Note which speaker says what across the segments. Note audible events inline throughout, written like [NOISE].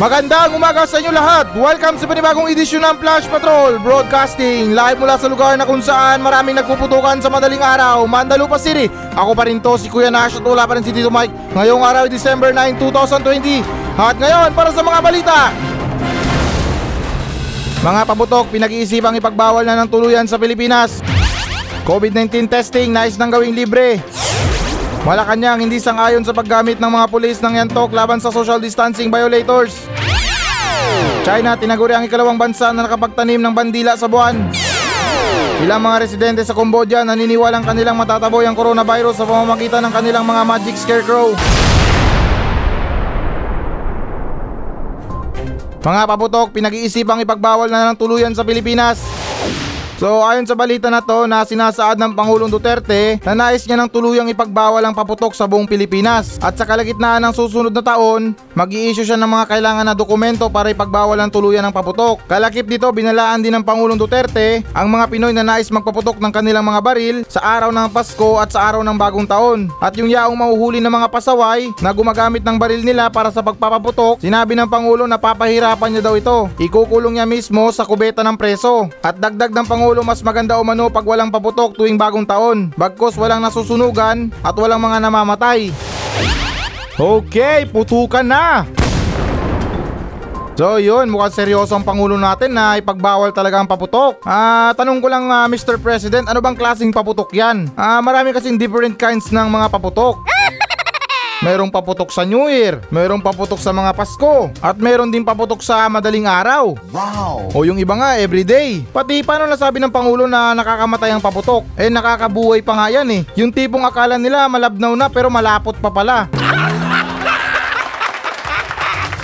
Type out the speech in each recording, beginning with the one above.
Speaker 1: Magandang umaga sa inyo lahat! Welcome sa panibagong edisyon ng Flash Patrol Broadcasting. Live mula sa lugar na kung saan maraming nagpuputukan sa madaling araw Mandalupa City. Ako pa rin to si Kuya Nash at wala pa rin si Tito Mike Ngayong araw December 9, 2020 At ngayon para sa mga balita. Mga pabutok, pinag-iisipang ipagbawal na ng tuluyan sa Pilipinas. COVID-19 testing, nais nang gawing libre Malacanang hindi sang-ayon sa paggamit ng mga pulis ng yantok laban sa social distancing violators. China tinaguri ang ikalawang bansa na nakapagtanim ng bandila sa buwan. Ilang mga residente sa Cambodia naniniwalang kanilang matataboy ang coronavirus sa pamamagitan ng kanilang mga magic scarecrow. Mga paputok, pinag-iisipang ipagbawal na ng tuluyan sa Pilipinas. So ayon sa balita na to na sinasaad ng Pangulong Duterte na nais niya ng tuluyang ipagbawal ang paputok sa buong Pilipinas at sa kalagitnaan ng susunod na taon mag issue siya ng mga kailangan na dokumento para ipagbawal ang tuluyan ng paputok. Kalakip dito binalaan din ng Pangulong Duterte ang mga Pinoy na nais magpaputok ng kanilang mga baril sa araw ng Pasko at sa araw ng Bagong Taon. At yung yaong mahuhuli ng mga pasaway na gumagamit ng baril nila para sa pagpapaputok, sinabi ng Pangulo na papahirapan niya daw ito. Ikukulong niya mismo sa kubeta ng preso. At dagdag ng Pangulo mas maganda umano pag walang paputok tuwing bagong taon. Bagkos walang nasusunugan at walang mga namamatay. Okay, putukan na! So yun, mukhang seryoso ang Pangulo natin na ipagbawal talaga ang paputok. Ah, tanong ko lang uh, Mr. President, ano bang klaseng paputok yan? Ah, marami kasing different kinds ng mga paputok. Merong paputok sa New Year, merong paputok sa mga Pasko, at meron din paputok sa madaling araw.
Speaker 2: Wow!
Speaker 1: O yung iba nga, everyday. Pati paano nasabi ng Pangulo na nakakamatay ang paputok? Eh nakakabuhay pa nga yan eh. Yung tipong akala nila malabnaw na pero malapot pa pala.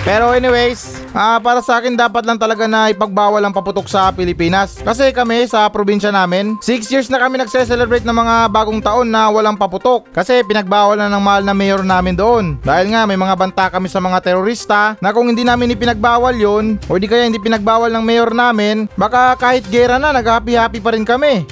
Speaker 1: Pero anyways, ah, para sa akin dapat lang talaga na ipagbawal ang paputok sa Pilipinas. Kasi kami sa probinsya namin, 6 years na kami nagse-celebrate ng mga bagong taon na walang paputok. Kasi pinagbawal na ng mahal na mayor namin doon. Dahil nga may mga banta kami sa mga terorista na kung hindi namin ipinagbawal yon o di kaya hindi pinagbawal ng mayor namin, baka kahit gera na nag-happy-happy pa rin kami.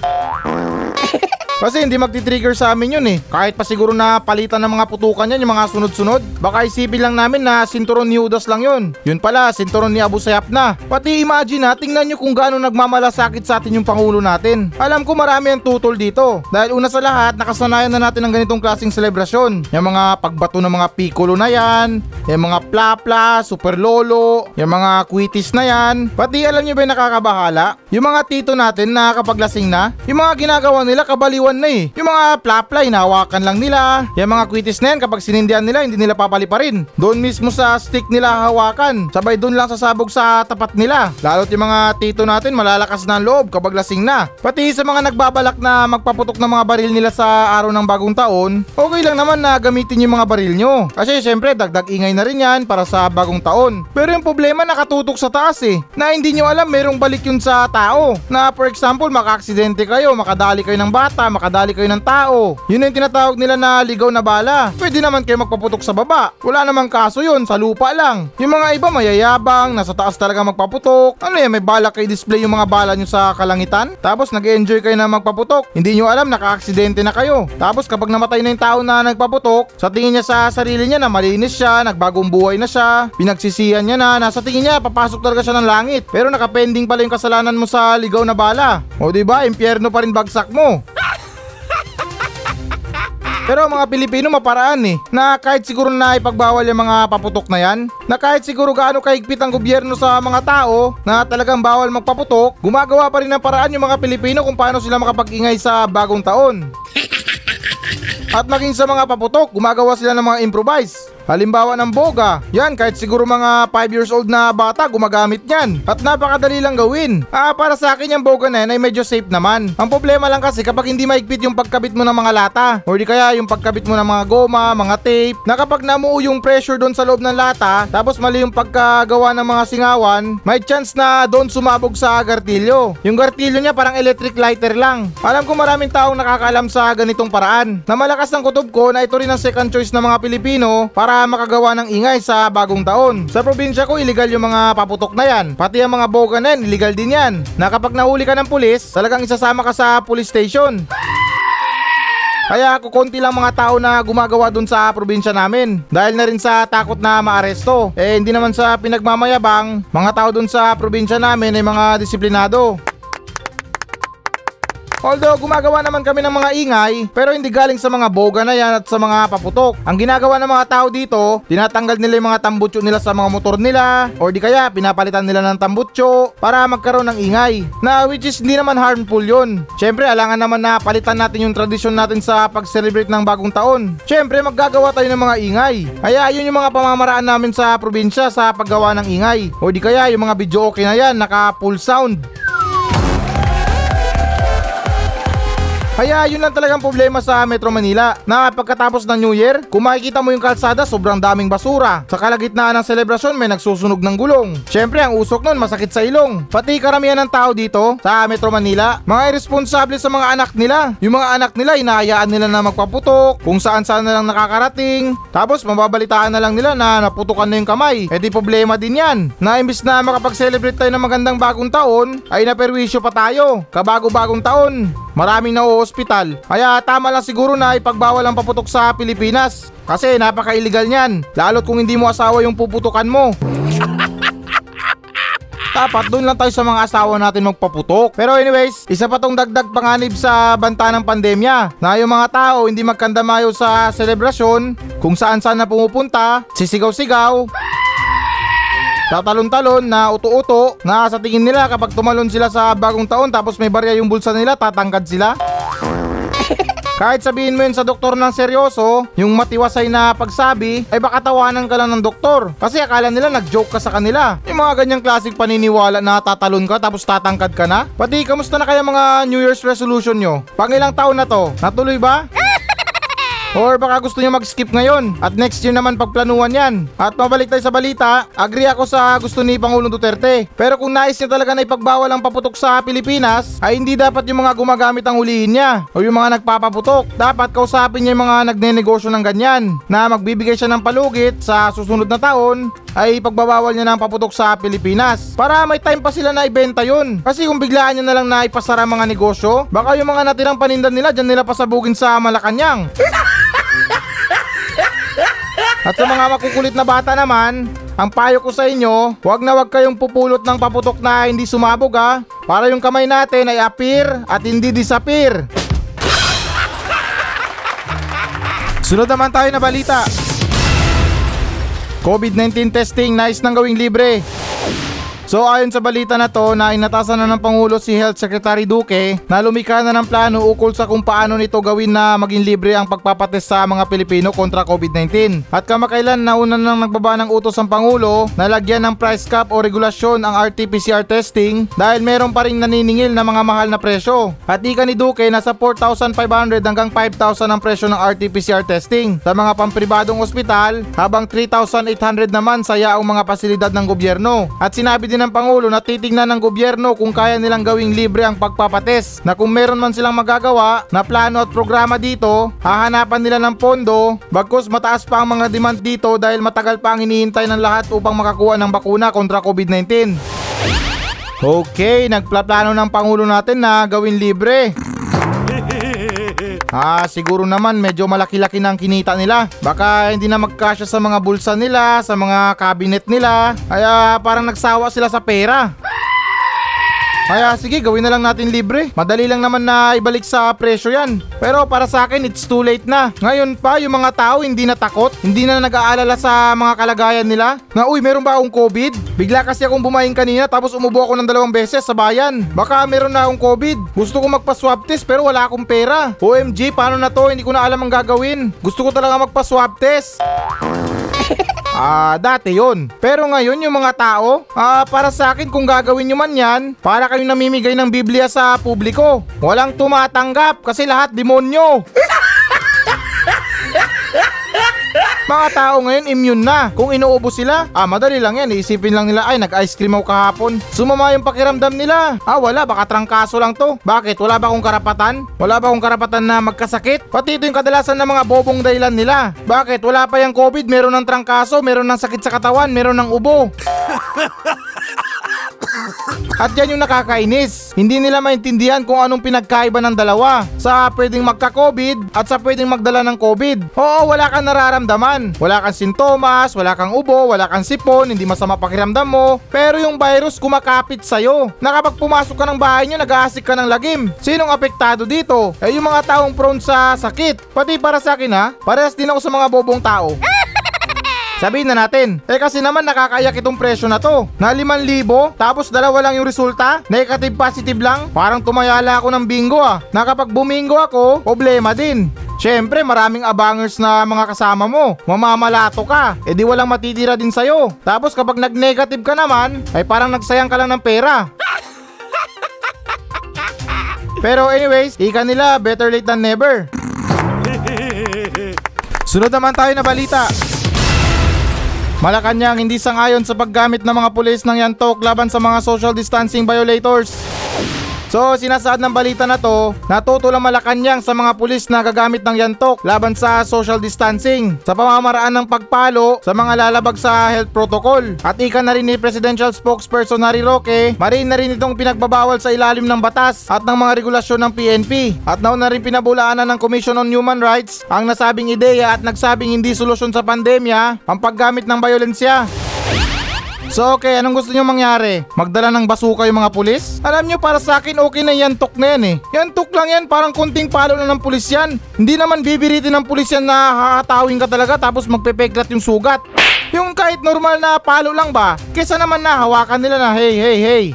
Speaker 1: Kasi hindi magti-trigger sa amin yun eh. Kahit pa siguro na palitan ng mga putukan yan, yung mga sunod-sunod. Baka isipin lang namin na sinturon ni Judas lang yun. Yun pala, sinturon ni Abu Sayyaf na. Pati imagine ha, tingnan nyo kung gaano nagmamalasakit sa atin yung Pangulo natin. Alam ko marami ang tutol dito. Dahil una sa lahat, nakasanayan na natin ng ganitong klaseng selebrasyon. Yung mga pagbato ng mga piccolo na yan, yung mga plapla, super lolo, yung mga kwitis na yan. Pati alam nyo ba yung nakakabahala? Yung mga tito natin na kapag lasing na, yung mga ginagawa nila kabaliwan na eh. Yung mga plapla, hinawakan lang nila. Yung mga kwitis na yan, kapag sinindihan nila, hindi nila papaliparin. Doon mismo sa stick nila hawakan. Sabay doon lang sasabog sa tapat nila. Lalo't yung mga tito natin, malalakas na ang loob kapag lasing na. Pati sa mga nagbabalak na magpaputok ng mga baril nila sa araw ng bagong taon, okay lang naman na gamitin yung mga baril nyo. Kasi syempre, dagdag ingay na rin yan para sa bagong taon. Pero yung problema nakatutok sa taas eh. Na hindi nyo alam merong balik yun sa tao. Na for example, maka-aksidente kayo, makadali kayo ng bata, makadali kayo ng tao. Yun yung tinatawag nila na ligaw na bala. Pwede naman kayo magpaputok sa baba. Wala namang kaso yun, sa lupa lang. Yung mga iba mayayabang, nasa taas talaga magpaputok. Ano yan, may bala kayo display yung mga bala nyo sa kalangitan? Tapos nag-enjoy kayo na magpaputok. Hindi nyo alam, naka-aksidente na kayo. Tapos kapag namatay na yung tao na nagpaputok, sa tingin niya sa sarili niya na malinis siya, nagbagong buhay na siya, pinagsisihan niya na, nasa tingin niya papasok talaga siya ng langit. Pero nakapending pala yung kasalanan mo sa ligaw na bala. O di ba, impyerno pa rin bagsak mo. Pero mga Pilipino maparaan eh, na kahit siguro na ipagbawal yung mga paputok na yan, na kahit siguro gaano kahigpit ang gobyerno sa mga tao na talagang bawal magpaputok, gumagawa pa rin ng paraan yung mga Pilipino kung paano sila makapag-ingay sa bagong taon. At maging sa mga paputok, gumagawa sila ng mga improvise. Halimbawa ng boga, yan kahit siguro mga 5 years old na bata gumagamit yan. At napakadali lang gawin. Ah, para sa akin yung boga na yan ay medyo safe naman. Ang problema lang kasi kapag hindi maigpit yung pagkabit mo ng mga lata, o di kaya yung pagkabit mo ng mga goma, mga tape, na kapag namuo yung pressure doon sa loob ng lata, tapos mali yung pagkagawa ng mga singawan, may chance na doon sumabog sa gartilyo. Yung gartilyo niya parang electric lighter lang. Alam ko maraming taong nakakaalam sa ganitong paraan. Na malakas ang kutob ko na ito rin ang second choice ng mga Pilipino para makagawa ng ingay sa bagong taon. Sa probinsya ko, illegal yung mga paputok na yan. Pati ang mga boga na yan, illegal din yan. Na kapag nahuli ka ng pulis, talagang isasama ka sa police station. Kaya kukunti lang mga tao na gumagawa dun sa probinsya namin. Dahil na rin sa takot na maaresto. Eh hindi naman sa pinagmamayabang, mga tao dun sa probinsya namin ay mga disiplinado. Although gumagawa naman kami ng mga ingay, pero hindi galing sa mga boga na yan at sa mga paputok. Ang ginagawa ng mga tao dito, tinatanggal nila yung mga tambutso nila sa mga motor nila, or di kaya pinapalitan nila ng tambutso para magkaroon ng ingay. Na which is hindi naman harmful yun. Siyempre, alangan naman na palitan natin yung tradisyon natin sa pag-celebrate ng bagong taon. Siyempre, maggagawa tayo ng mga ingay. Kaya yun yung mga pamamaraan namin sa probinsya sa paggawa ng ingay. O di kaya yung mga video okay na yan, naka full sound. Kaya yun lang talagang problema sa Metro Manila na pagkatapos ng New Year, kung makikita mo yung kalsada sobrang daming basura. Sa kalagitnaan ng selebrasyon may nagsusunog ng gulong. Syempre ang usok nun masakit sa ilong. Pati karamihan ng tao dito sa Metro Manila, mga irresponsable sa mga anak nila. Yung mga anak nila inahayaan nila na magpaputok, kung saan saan na lang nakakarating. Tapos mababalitaan na lang nila na naputukan na yung kamay. E di problema din yan. Na imbis na makapag-celebrate tayo ng magandang bagong taon, ay naperwisyo pa tayo. Kabago-bagong taon. Maraming na ospital. Kaya tama lang siguro na ipagbawal ang paputok sa Pilipinas. Kasi napaka-illegal niyan. Lalo't kung hindi mo asawa yung puputukan mo. [LAUGHS] Dapat doon lang tayo sa mga asawa natin magpaputok. Pero anyways, isa pa tong dagdag panganib sa banta ng pandemya na yung mga tao hindi magkandamayo sa selebrasyon kung saan saan na pumupunta, sisigaw-sigaw, Tatalon-talon na uto-uto na sa tingin nila kapag tumalon sila sa bagong taon tapos may barya yung bulsa nila, tatangkad sila. [LAUGHS] Kahit sabihin mo yun sa doktor ng seryoso, yung matiwasay na pagsabi, ay baka tawanan ka lang ng doktor. Kasi akala nila nag-joke ka sa kanila. Yung mga ganyang klaseng paniniwala na tatalon ka tapos tatangkad ka na. Pati, kamusta na kaya mga New Year's resolution nyo? Pang ilang taon na to? Natuloy ba? Or baka gusto nyo mag-skip ngayon at next year naman pagplanuhan yan. At mabalik tayo sa balita, agree ako sa gusto ni Pangulong Duterte. Pero kung nais niya talaga na ipagbawal ang paputok sa Pilipinas, ay hindi dapat yung mga gumagamit ang hulihin niya o yung mga nagpapaputok. Dapat kausapin niya yung mga nagnenegosyo ng ganyan na magbibigay siya ng palugit sa susunod na taon ay pagbabawal niya ng paputok sa Pilipinas. Para may time pa sila na ibenta yun. Kasi kung biglaan niya na lang na ipasara mga negosyo, baka yung mga natirang panindan nila dyan nila pasabugin sa Malacanang. At sa mga makukulit na bata naman, ang payo ko sa inyo, huwag na huwag kayong pupulot ng paputok na hindi sumabog ha, para yung kamay natin ay appear at hindi disappear. Sunod naman tayo na balita. COVID-19 testing, nice nang gawing libre. So ayon sa balita na to na inatasan na ng Pangulo si Health Secretary Duque na lumika na ng plano ukol sa kung paano nito gawin na maging libre ang pagpapatest sa mga Pilipino kontra COVID-19. At kamakailan nauna nang nagbaba ng utos ang Pangulo na lagyan ng price cap o regulasyon ang RT-PCR testing dahil meron pa rin naniningil na mga mahal na presyo. At ika ni Duque nasa 4,500 hanggang 5,000 ang presyo ng RT-PCR testing sa mga pampribadong ospital habang 3,800 naman sa yaong mga pasilidad ng gobyerno. At sinabi din ng Pangulo na titingnan ng gobyerno kung kaya nilang gawing libre ang pagpapates na kung meron man silang magagawa na plano at programa dito, hahanapan nila ng pondo bagkus mataas pa ang mga demand dito dahil matagal pa ang hinihintay ng lahat upang makakuha ng bakuna kontra COVID-19. Okay, nagplaplano ng Pangulo natin na gawin libre. Ah, siguro naman medyo malaki-laki ng kinita nila. Baka hindi na magkasya sa mga bulsa nila, sa mga cabinet nila. Kaya parang nagsawa sila sa pera. Kaya sige, gawin na lang natin libre. Madali lang naman na ibalik sa presyo yan. Pero para sa akin, it's too late na. Ngayon pa, yung mga tao hindi na takot, hindi na nag-aalala sa mga kalagayan nila. Na uy, meron ba akong COVID? Bigla kasi akong bumayin kanina tapos umubo ako ng dalawang beses sa bayan. Baka meron na akong COVID. Gusto ko magpa-swab test pero wala akong pera. OMG, paano na to? Hindi ko na alam ang gagawin. Gusto ko talaga magpa-swab test. Ah, dati yon. Pero ngayon yung mga tao, ah, para sa akin kung gagawin nyo man yan, para kayong namimigay ng Biblia sa publiko. Walang tumatanggap kasi lahat demonyo. [LAUGHS] Mga tao ngayon immune na. Kung inuubo sila, ah madali lang yan. Iisipin lang nila, ay nag-ice cream ako kahapon. Sumama yung pakiramdam nila. Ah wala, baka trangkaso lang to. Bakit? Wala ba akong karapatan? Wala ba akong karapatan na magkasakit? Pati ito yung kadalasan ng mga bobong dahilan nila. Bakit? Wala pa yung COVID, meron ng trangkaso, meron ng sakit sa katawan, meron ng ubo. [LAUGHS] At yan yung nakakainis. Hindi nila maintindihan kung anong pinagkaiba ng dalawa sa pwedeng magka-COVID at sa pwedeng magdala ng COVID. Oo, wala kang nararamdaman. Wala kang sintomas, wala kang ubo, wala kang sipon, hindi masama pakiramdam mo. Pero yung virus kumakapit sa'yo. Na kapag ka ng bahay nyo, nag-aasik ka ng lagim. Sinong apektado dito? Eh yung mga taong prone sa sakit. Pati para sa akin ha, parehas din ako sa mga bobong tao. Sabihin na natin, eh kasi naman nakakaiyak itong presyo na to. Na 5,000, tapos dalawa lang yung resulta, negative positive lang. Parang tumayala ako ng bingo ah. Na kapag bumingo ako, problema din. Siyempre, maraming abangers na mga kasama mo. Mamamalato ka. Eh di walang matitira din sa'yo. Tapos kapag nag-negative ka naman, ay parang nagsayang ka lang ng pera. [LAUGHS] Pero anyways, ika nila, better late than never. [LAUGHS] Sunod naman tayo na balita. Malacanang hindi sangayon sa paggamit ng mga pulis ng yantok laban sa mga social distancing violators. So, sinasaad ng balita na to, natuto lang Malacanang sa mga pulis na gagamit ng yantok laban sa social distancing sa pamamaraan ng pagpalo sa mga lalabag sa health protocol. At ika na rin ni Presidential Spokesperson Harry Roque, marin na rin itong pinagbabawal sa ilalim ng batas at ng mga regulasyon ng PNP. At nauna rin pinabulaanan ng Commission on Human Rights ang nasabing ideya at nagsabing hindi solusyon sa pandemya ang paggamit ng bayolensya. So okay, anong gusto nyo mangyari? Magdala ng basuka yung mga pulis? Alam nyo para sa akin okay na yantok na yan eh. Yantok lang yan, parang kunting palo na ng pulis yan. Hindi naman bibiritin ng pulis yan na hahatawin ka talaga tapos magpepeklat yung sugat. Yung kahit normal na palo lang ba? Kesa naman na hawakan nila na hey hey hey.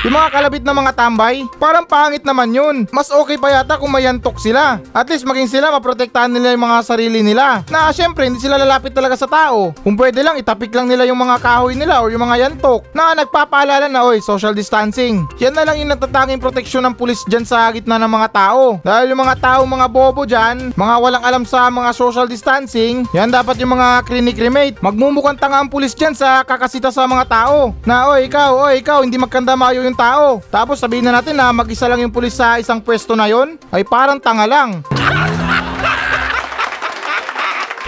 Speaker 1: Yung mga kalabit na mga tambay, parang pangit naman yun. Mas okay pa yata kung mayantok sila. At least maging sila maprotektahan nila yung mga sarili nila. Na syempre hindi sila lalapit talaga sa tao. Kung pwede lang itapik lang nila yung mga kahoy nila o yung mga yantok na nagpapaalala na oy social distancing. Yan na lang yung natatanging proteksyon ng pulis dyan sa gitna ng mga tao. Dahil yung mga tao mga bobo dyan, mga walang alam sa mga social distancing, yan dapat yung mga clinic remate. Magmumukhang tanga ang pulis dyan sa kakasita sa mga tao. Na oy ikaw, oy ikaw, hindi magkandamayo yung tao. Tapos sabihin na natin na mag-isa lang yung pulis sa isang pwesto na yon, ay parang tanga lang.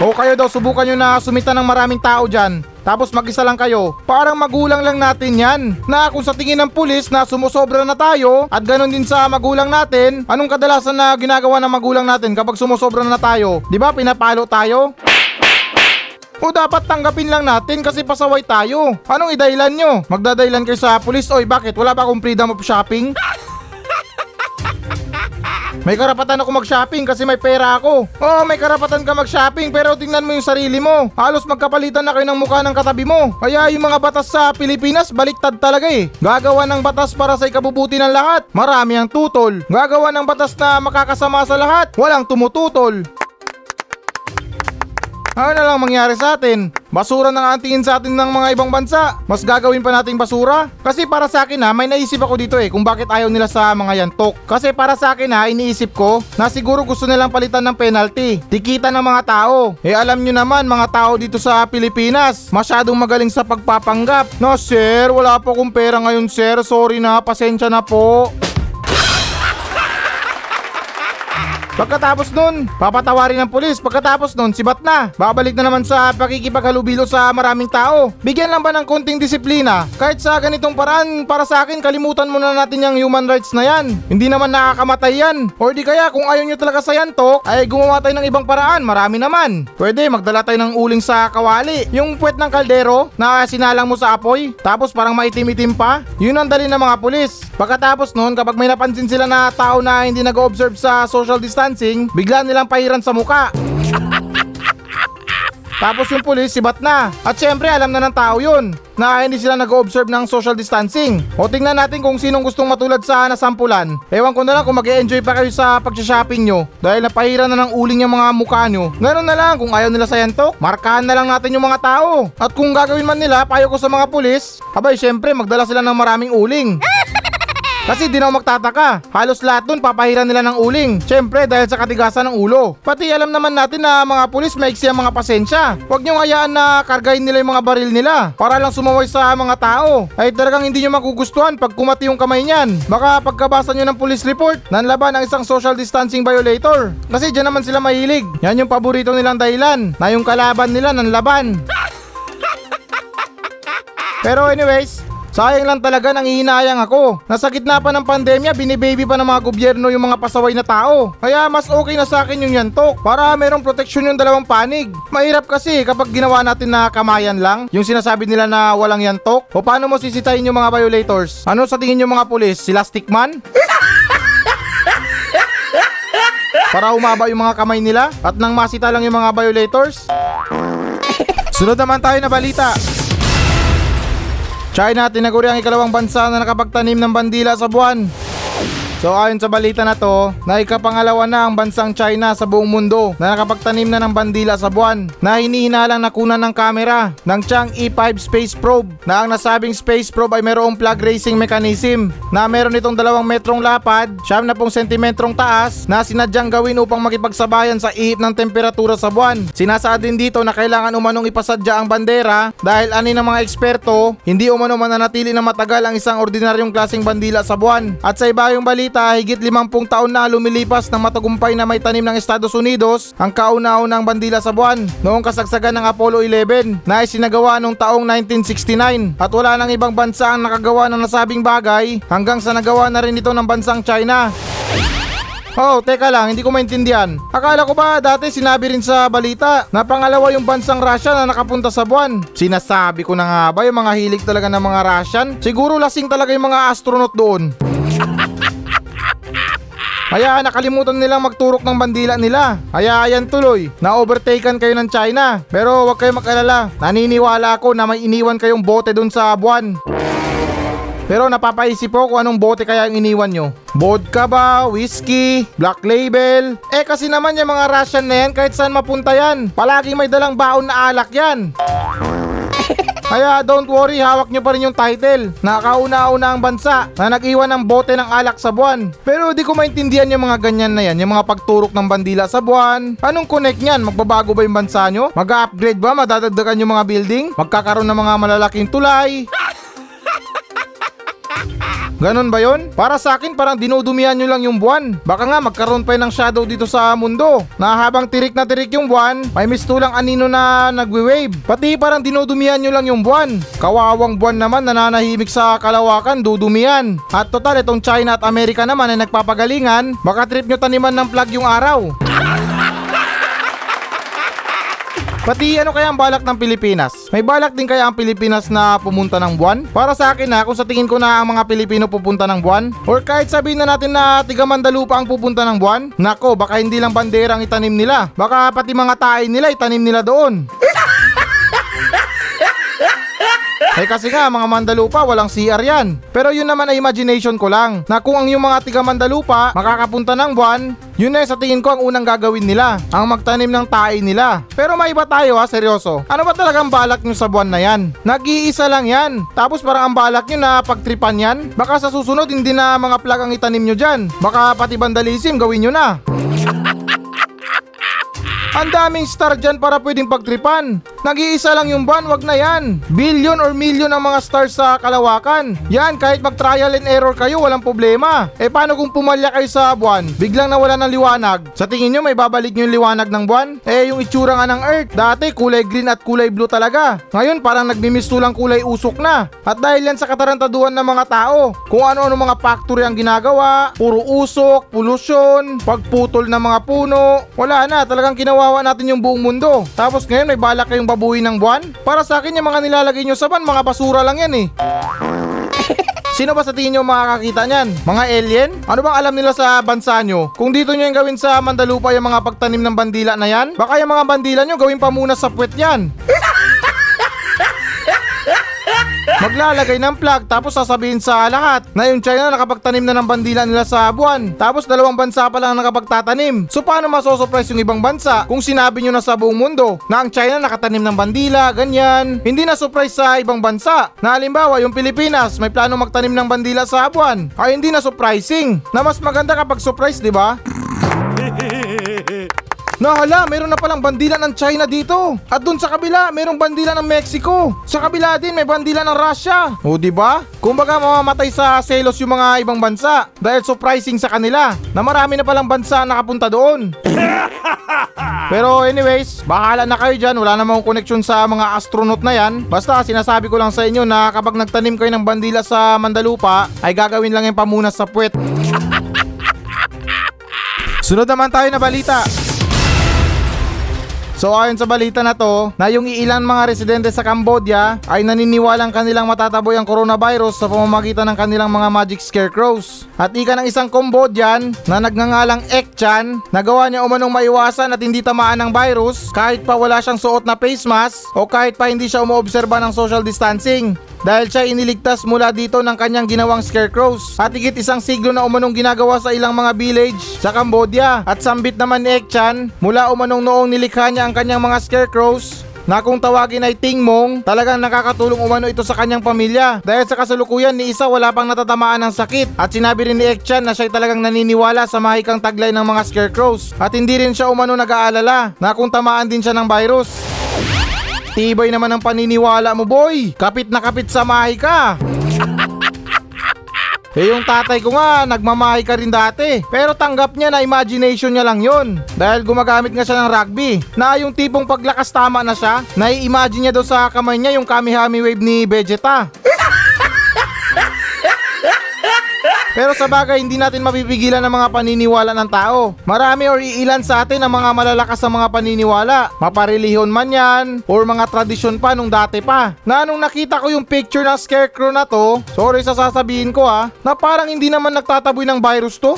Speaker 1: O kayo daw subukan nyo na sumita ng maraming tao dyan. Tapos mag-isa lang kayo. Parang magulang lang natin yan. Na kung sa tingin ng pulis na sumusobra na tayo at ganon din sa magulang natin, anong kadalasan na ginagawa ng magulang natin kapag sumusobra na tayo? Di ba pinapalo tayo? O dapat tanggapin lang natin kasi pasaway tayo. Anong idahilan nyo? Magdadahilan kayo sa pulis? Oy, bakit? Wala ba akong freedom of shopping? May karapatan ako mag-shopping kasi may pera ako. Oo, may karapatan ka mag-shopping pero tingnan mo yung sarili mo. Halos magkapalitan na kayo ng mukha ng katabi mo. Kaya yung mga batas sa Pilipinas baliktad talaga eh. Gagawa ng batas para sa ikabubuti ng lahat. Marami ang tutol. Gagawa ng batas na makakasama sa lahat. Walang tumututol. Ano na lang mangyari sa atin? Basura na nga ang tingin sa atin ng mga ibang bansa. Mas gagawin pa nating basura? Kasi para sa akin ha, may naisip ako dito eh kung bakit ayaw nila sa mga yantok. Kasi para sa akin ha, iniisip ko na siguro gusto nilang palitan ng penalty. Tikita ng mga tao. Eh alam nyo naman mga tao dito sa Pilipinas, masyadong magaling sa pagpapanggap. No sir, wala po akong pera ngayon sir. Sorry na, pasensya na po. Pagkatapos nun, papatawarin ng pulis. Pagkatapos nun, sibat na. Babalik na naman sa pakikipaghalubilo sa maraming tao. Bigyan lang ba ng konting disiplina? Kahit sa ganitong paraan, para sa akin, kalimutan muna natin yung human rights na yan. Hindi naman nakakamatay yan. Or di kaya kung ayaw nyo talaga sa yantok, ay gumawa tayo ng ibang paraan. Marami naman. Pwede, magdala tayo ng uling sa kawali. Yung puwet ng kaldero na sinalang mo sa apoy, tapos parang maitim-itim pa. Yun ang dali ng mga pulis. Pagkatapos nun, kapag may napansin sila na tao na hindi nag-observe sa social distancing, bigla nilang pahiran sa muka. [LAUGHS] Tapos yung pulis, sibat na. At syempre, alam na ng tao yun na hindi sila nag-observe ng social distancing. O tingnan natin kung sinong gustong matulad sa nasampulan. Ewan ko na lang kung mag enjoy pa kayo sa pag-shopping nyo dahil napahira na ng uling yung mga mukha nyo. Ganun na lang, kung ayaw nila sa yantok, markahan na lang natin yung mga tao. At kung gagawin man nila, payo ko sa mga pulis, abay syempre, magdala sila ng maraming uling. Kasi di na ako magtataka. Halos lahat dun papahiran nila ng uling. Siyempre dahil sa katigasan ng ulo. Pati alam naman natin na mga pulis maiksi ang mga pasensya. Huwag niyong hayaan na kargahin nila yung mga baril nila para lang sumaway sa mga tao. Ay talagang hindi niyo magugustuhan pag kumati yung kamay niyan. Baka pagkabasa niyo ng police report, nanlaban ang isang social distancing violator. Kasi dyan naman sila mahilig. Yan yung paborito nilang dahilan na yung kalaban nila nanlaban. [LAUGHS] Pero anyways, sayang lang talaga nang ihinayang ako. Nasa gitna pa ng pandemya, binibaby pa ng mga gobyerno yung mga pasaway na tao. Kaya mas okay na sa akin yung yantok para merong proteksyon yung dalawang panig. Mahirap kasi kapag ginawa natin na kamayan lang, yung sinasabi nila na walang yantok. O paano mo sisitayin yung mga violators? Ano sa tingin yung mga pulis? Sila stickman? para umaba yung mga kamay nila at nang masita lang yung mga violators? Sunod naman tayo na balita. China tinaguri ang ikalawang bansa na nakapagtanim ng bandila sa buwan. So ayon sa balita na to, na ikapangalawa na ang bansang China sa buong mundo na nakapagtanim na ng bandila sa buwan na hinihinalang nakunan ng kamera ng Chang'e 5 space probe na ang nasabing space probe ay mayroong plug racing mechanism na meron itong dalawang metrong lapad, siyam na pong sentimetrong taas na sinadyang gawin upang makipagsabayan sa ihip ng temperatura sa buwan. Sinasaad din dito na kailangan umanong ipasadya ang bandera dahil ani ng mga eksperto, hindi umano mananatili na matagal ang isang ordinaryong klaseng bandila sa buwan. At sa iba yung balita, higit 50 taon na lumilipas ng matagumpay na may tanim ng Estados Unidos ang kauna-unang bandila sa buwan noong kasagsagan ng Apollo 11 na isinagawa noong taong 1969 at wala nang ibang bansa ang nakagawa ng nasabing bagay hanggang sa nagawa na rin ito ng bansang China. Oh, teka lang, hindi ko maintindihan. Akala ko ba dati sinabi rin sa balita na pangalawa yung bansang Russia na nakapunta sa buwan? Sinasabi ko na nga ba yung mga hilig talaga ng mga Russian? Siguro lasing talaga yung mga astronaut doon. Kaya nakalimutan nilang magturok ng bandila nila. Kaya ayan tuloy, na-overtaken kayo ng China. Pero huwag kayo mag-alala, naniniwala ako na may iniwan kayong bote dun sa buwan. Pero napapaisip po kung anong bote kaya ang iniwan nyo. Vodka ba? Whiskey? Black label? Eh kasi naman yung mga Russian na yan kahit saan mapunta yan. Palagi may dalang baon na alak yan. Kaya don't worry, hawak nyo pa rin yung title. Nakauna-una ang bansa na nag-iwan ng bote ng alak sa buwan. Pero di ko maintindihan yung mga ganyan na yan, yung mga pagturok ng bandila sa buwan. Anong connect niyan? Magbabago ba yung bansa nyo? Mag-upgrade ba? Madadagdagan yung mga building? Magkakaroon ng mga malalaking tulay? Ganon ba yon? Para sa akin parang dinudumihan nyo lang yung buwan. Baka nga magkaroon pa ng shadow dito sa mundo. Na habang tirik na tirik yung buwan, may mistulang anino na nagwe-wave. Pati parang dinudumihan nyo lang yung buwan. Kawawang buwan naman nananahimik sa kalawakan, dudumihan. At total itong China at Amerika naman ay nagpapagalingan, baka trip nyo taniman ng plug yung araw. Pati ano kaya ang balak ng Pilipinas? May balak din kaya ang Pilipinas na pumunta ng buwan? Para sa akin na kung sa tingin ko na ang mga Pilipino pupunta ng buwan or kahit sabihin na natin na tiga Mandalupa ang pupunta ng buwan, nako baka hindi lang bandera ang itanim nila. Baka pati mga tae nila itanim nila doon. Eh kasi nga mga Mandalupa walang CR yan. Pero yun naman ay imagination ko lang na kung ang yung mga tiga Mandalupa makakapunta ng buwan, yun na sa tingin ko ang unang gagawin nila, ang magtanim ng tae nila. Pero may iba tayo ha, seryoso. Ano ba talagang balak nyo sa buwan na yan? Nag-iisa lang yan. Tapos parang ang balak nyo na pagtripan yan? Baka sa susunod hindi na mga plug ang itanim nyo dyan. Baka pati vandalism gawin nyo na. Ang daming star dyan para pwedeng pagtripan. Nag-iisa lang yung buwan, wag na yan. Billion or million ang mga stars sa kalawakan. Yan, kahit mag-trial and error kayo, walang problema. Eh paano kung pumalya kayo sa buwan? Biglang nawala ng liwanag. Sa tingin nyo, may babalik nyo yung liwanag ng buwan? Eh, yung itsura nga ng Earth, dati kulay green at kulay blue talaga. Ngayon, parang nagmimistulang kulay usok na. At dahil yan sa katarantaduhan ng mga tao, kung ano-ano mga factory ang ginagawa, puro usok, pollution, pagputol ng mga puno, wala na, talagang kinawawa natin yung buong mundo. Tapos ngayon may balak kayong babuhin ng buwan? Para sa akin yung mga nilalagay nyo sa buwan, mga basura lang yan eh. [LAUGHS] Sino ba sa tingin nyo makakakita niyan? Mga alien? Ano bang alam nila sa bansa nyo? Kung dito nyo yung gawin sa Mandalupa yung mga pagtanim ng bandila na yan, baka yung mga bandila nyo gawin pa muna sa puwet yan. Maglalagay ng plug tapos sasabihin sa lahat na yung China nakapagtanim na ng bandila nila sa buwan. Tapos dalawang bansa pa lang ang nakapagtatanim. So paano masosurprise yung ibang bansa kung sinabi nyo na sa buong mundo na ang China nakatanim ng bandila, ganyan. Hindi na surprise sa ibang bansa. Na halimbawa yung Pilipinas may plano magtanim ng bandila sa buwan. Ay hindi na surprising. Na mas maganda kapag surprise, di ba? Nahala, meron na palang bandila ng China dito. At dun sa kabila, merong bandila ng Mexico. Sa kabila din, may bandila ng Russia. O di ba? Kumbaga mamamatay sa selos yung mga ibang bansa dahil surprising sa kanila na marami na palang bansa nakapunta doon. [LAUGHS] Pero anyways, bahala na kayo dyan. Wala namang connection sa mga astronaut na yan. Basta sinasabi ko lang sa inyo na kapag nagtanim kayo ng bandila sa Mandalupa, ay gagawin lang yung pamunas sa puwet. [LAUGHS] Sunod naman tayo na balita. So ayon sa balita na to, na yung ilang mga residente sa Cambodia ay naniniwalang kanilang matataboy ang coronavirus sa pamamagitan ng kanilang mga magic scarecrows. At ika ng isang Cambodian na nagngangalang Ekchan, nagawa niya umanong maiwasan at hindi tamaan ng virus kahit pa wala siyang suot na face mask o kahit pa hindi siya umuobserba ng social distancing. Dahil siya iniligtas mula dito ng kanyang ginawang scarecrows. At higit isang siglo na umanong ginagawa sa ilang mga village sa Cambodia. At sambit naman ni Ekchan mula umanong noong nilikha niya ang kanyang mga scarecrows na kung tawagin ay Tingmong, talagang nakakatulong umano ito sa kanyang pamilya. Dahil sa kasalukuyan ni isa wala pang natatamaan ng sakit. At sinabi rin ni Ekchan na siya talagang naniniwala sa mahikang taglay ng mga scarecrows. At hindi rin siya umano nag-aalala na kung tamaan din siya ng virus. Tibay naman ang paniniwala mo boy. Kapit na kapit sa mahi ka. Eh yung tatay ko nga, nagmamahay ka rin dati. Pero tanggap niya na imagination niya lang yon. Dahil gumagamit nga siya ng rugby. Na yung tipong paglakas tama na siya, nai-imagine niya daw sa kamay niya yung Kamihami Wave ni Vegeta. [LAUGHS] Pero sa bagay, hindi natin mapipigilan ang mga paniniwala ng tao. Marami or iilan sa atin ang mga malalakas sa mga paniniwala. Maparilihon man yan, or mga tradisyon pa nung dati pa. Na nung nakita ko yung picture ng scarecrow na to, sorry sa sasabihin ko ha, na parang hindi naman nagtataboy ng virus to.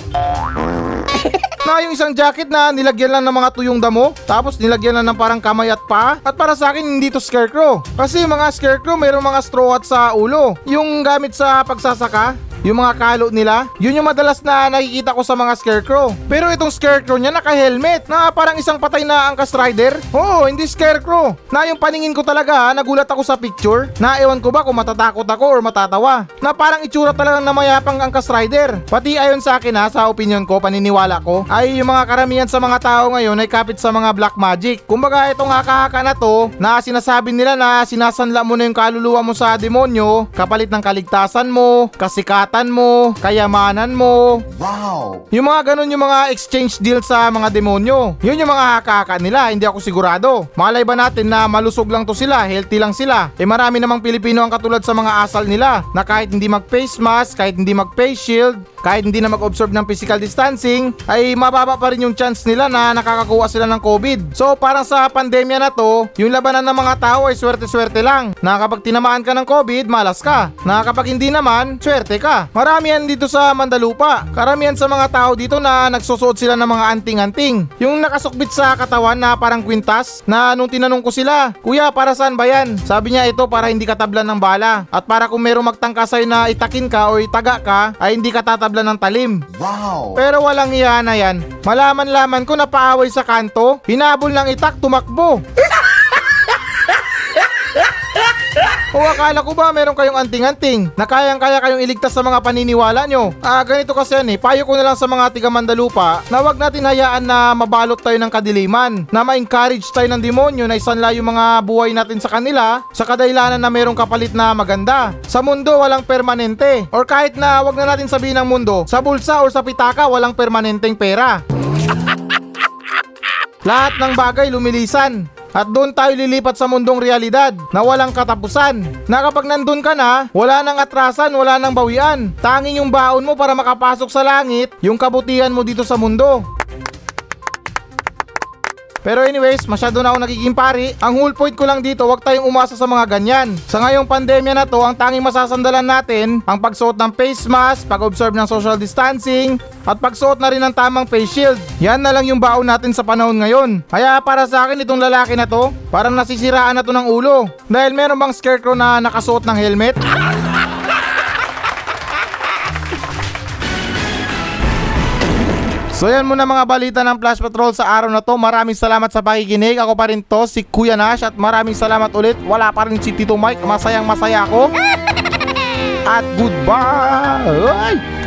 Speaker 1: na yung isang jacket na nilagyan lang ng mga tuyong damo, tapos nilagyan lang ng parang kamay at paa. At para sa akin, hindi to scarecrow. Kasi yung mga scarecrow, mayroong mga straw hat sa ulo. Yung gamit sa pagsasaka, yung mga kalo nila, yun yung madalas na nakikita ko sa mga scarecrow. Pero itong scarecrow niya naka-helmet na parang isang patay na angkas rider. Oo, hindi scarecrow. Na yung paningin ko talaga ha, nagulat ako sa picture. Na ewan ko ba kung matatakot ako or matatawa. Na parang itsura talaga na mayapang angkas rider. Pati ayon sa akin ha, sa opinion ko, paniniwala ko, ay yung mga karamihan sa mga tao ngayon ay kapit sa mga black magic. Kumbaga itong haka-haka na to, na sinasabi nila na sinasanla mo na yung kaluluwa mo sa demonyo, kapalit ng kaligtasan mo, kasikatan mo, kayamanan mo.
Speaker 2: Wow!
Speaker 1: Yung mga ganun yung mga exchange deal sa mga demonyo. Yun yung mga haka-haka nila, hindi ako sigurado. Malay ba natin na malusog lang to sila, healthy lang sila. Eh marami namang Pilipino ang katulad sa mga asal nila na kahit hindi mag face mask, kahit hindi mag face shield, kahit hindi na mag-observe ng physical distancing, ay mababa pa rin yung chance nila na nakakakuha sila ng COVID. So parang sa pandemya na to, yung labanan ng mga tao ay swerte-swerte lang. Na kapag tinamaan ka ng COVID, malas ka. Na kapag hindi naman, swerte ka. Marami yan dito sa Mandalupa. Karamihan sa mga tao dito na nagsusuot sila ng mga anting-anting. Yung nakasukbit sa katawan na parang kwintas, na nung tinanong ko sila, Kuya, para saan ba yan? Sabi niya ito para hindi katablan ng bala. At para kung merong magtangka sa'yo na itakin ka o itaga ka, ay hindi ka tatablan ng talim.
Speaker 2: Wow!
Speaker 1: Pero walang iya na yan. Malaman-laman ko na paaway sa kanto, hinabol ng itak, tumakbo. O akala ko ba meron kayong anting-anting na kayang-kaya kayong iligtas sa mga paniniwala nyo? Ah, ganito kasi yan eh. Payo ko na lang sa mga tiga Mandalupa na wag natin hayaan na mabalot tayo ng kadiliman. Na ma-encourage tayo ng demonyo na isanla yung mga buhay natin sa kanila sa kadailanan na merong kapalit na maganda. Sa mundo walang permanente. Or kahit na wag na natin sabihin ng mundo, sa bulsa or sa pitaka walang permanenteng pera. [LAUGHS] Lahat ng bagay lumilisan. At doon tayo lilipat sa mundong realidad na walang katapusan. Na kapag nandun ka na, wala nang atrasan, wala nang bawian. Tanging yung baon mo para makapasok sa langit, yung kabutihan mo dito sa mundo. Pero anyways, masyado na ako nagiging pari. Ang whole point ko lang dito, wag tayong umasa sa mga ganyan. Sa ngayong pandemya na to, ang tanging masasandalan natin, ang pagsuot ng face mask, pag-observe ng social distancing, at pagsuot na rin ng tamang face shield. Yan na lang yung baon natin sa panahon ngayon. Kaya para sa akin itong lalaki na to, parang nasisiraan na to ng ulo. Dahil meron bang scarecrow na nakasuot ng helmet? So yan muna mga balita ng Flash Patrol sa araw na to. Maraming salamat sa pakikinig. Ako pa rin to, si Kuya Nash. At maraming salamat ulit. Wala pa rin si Tito Mike. Masayang masaya ako. [LAUGHS] At goodbye!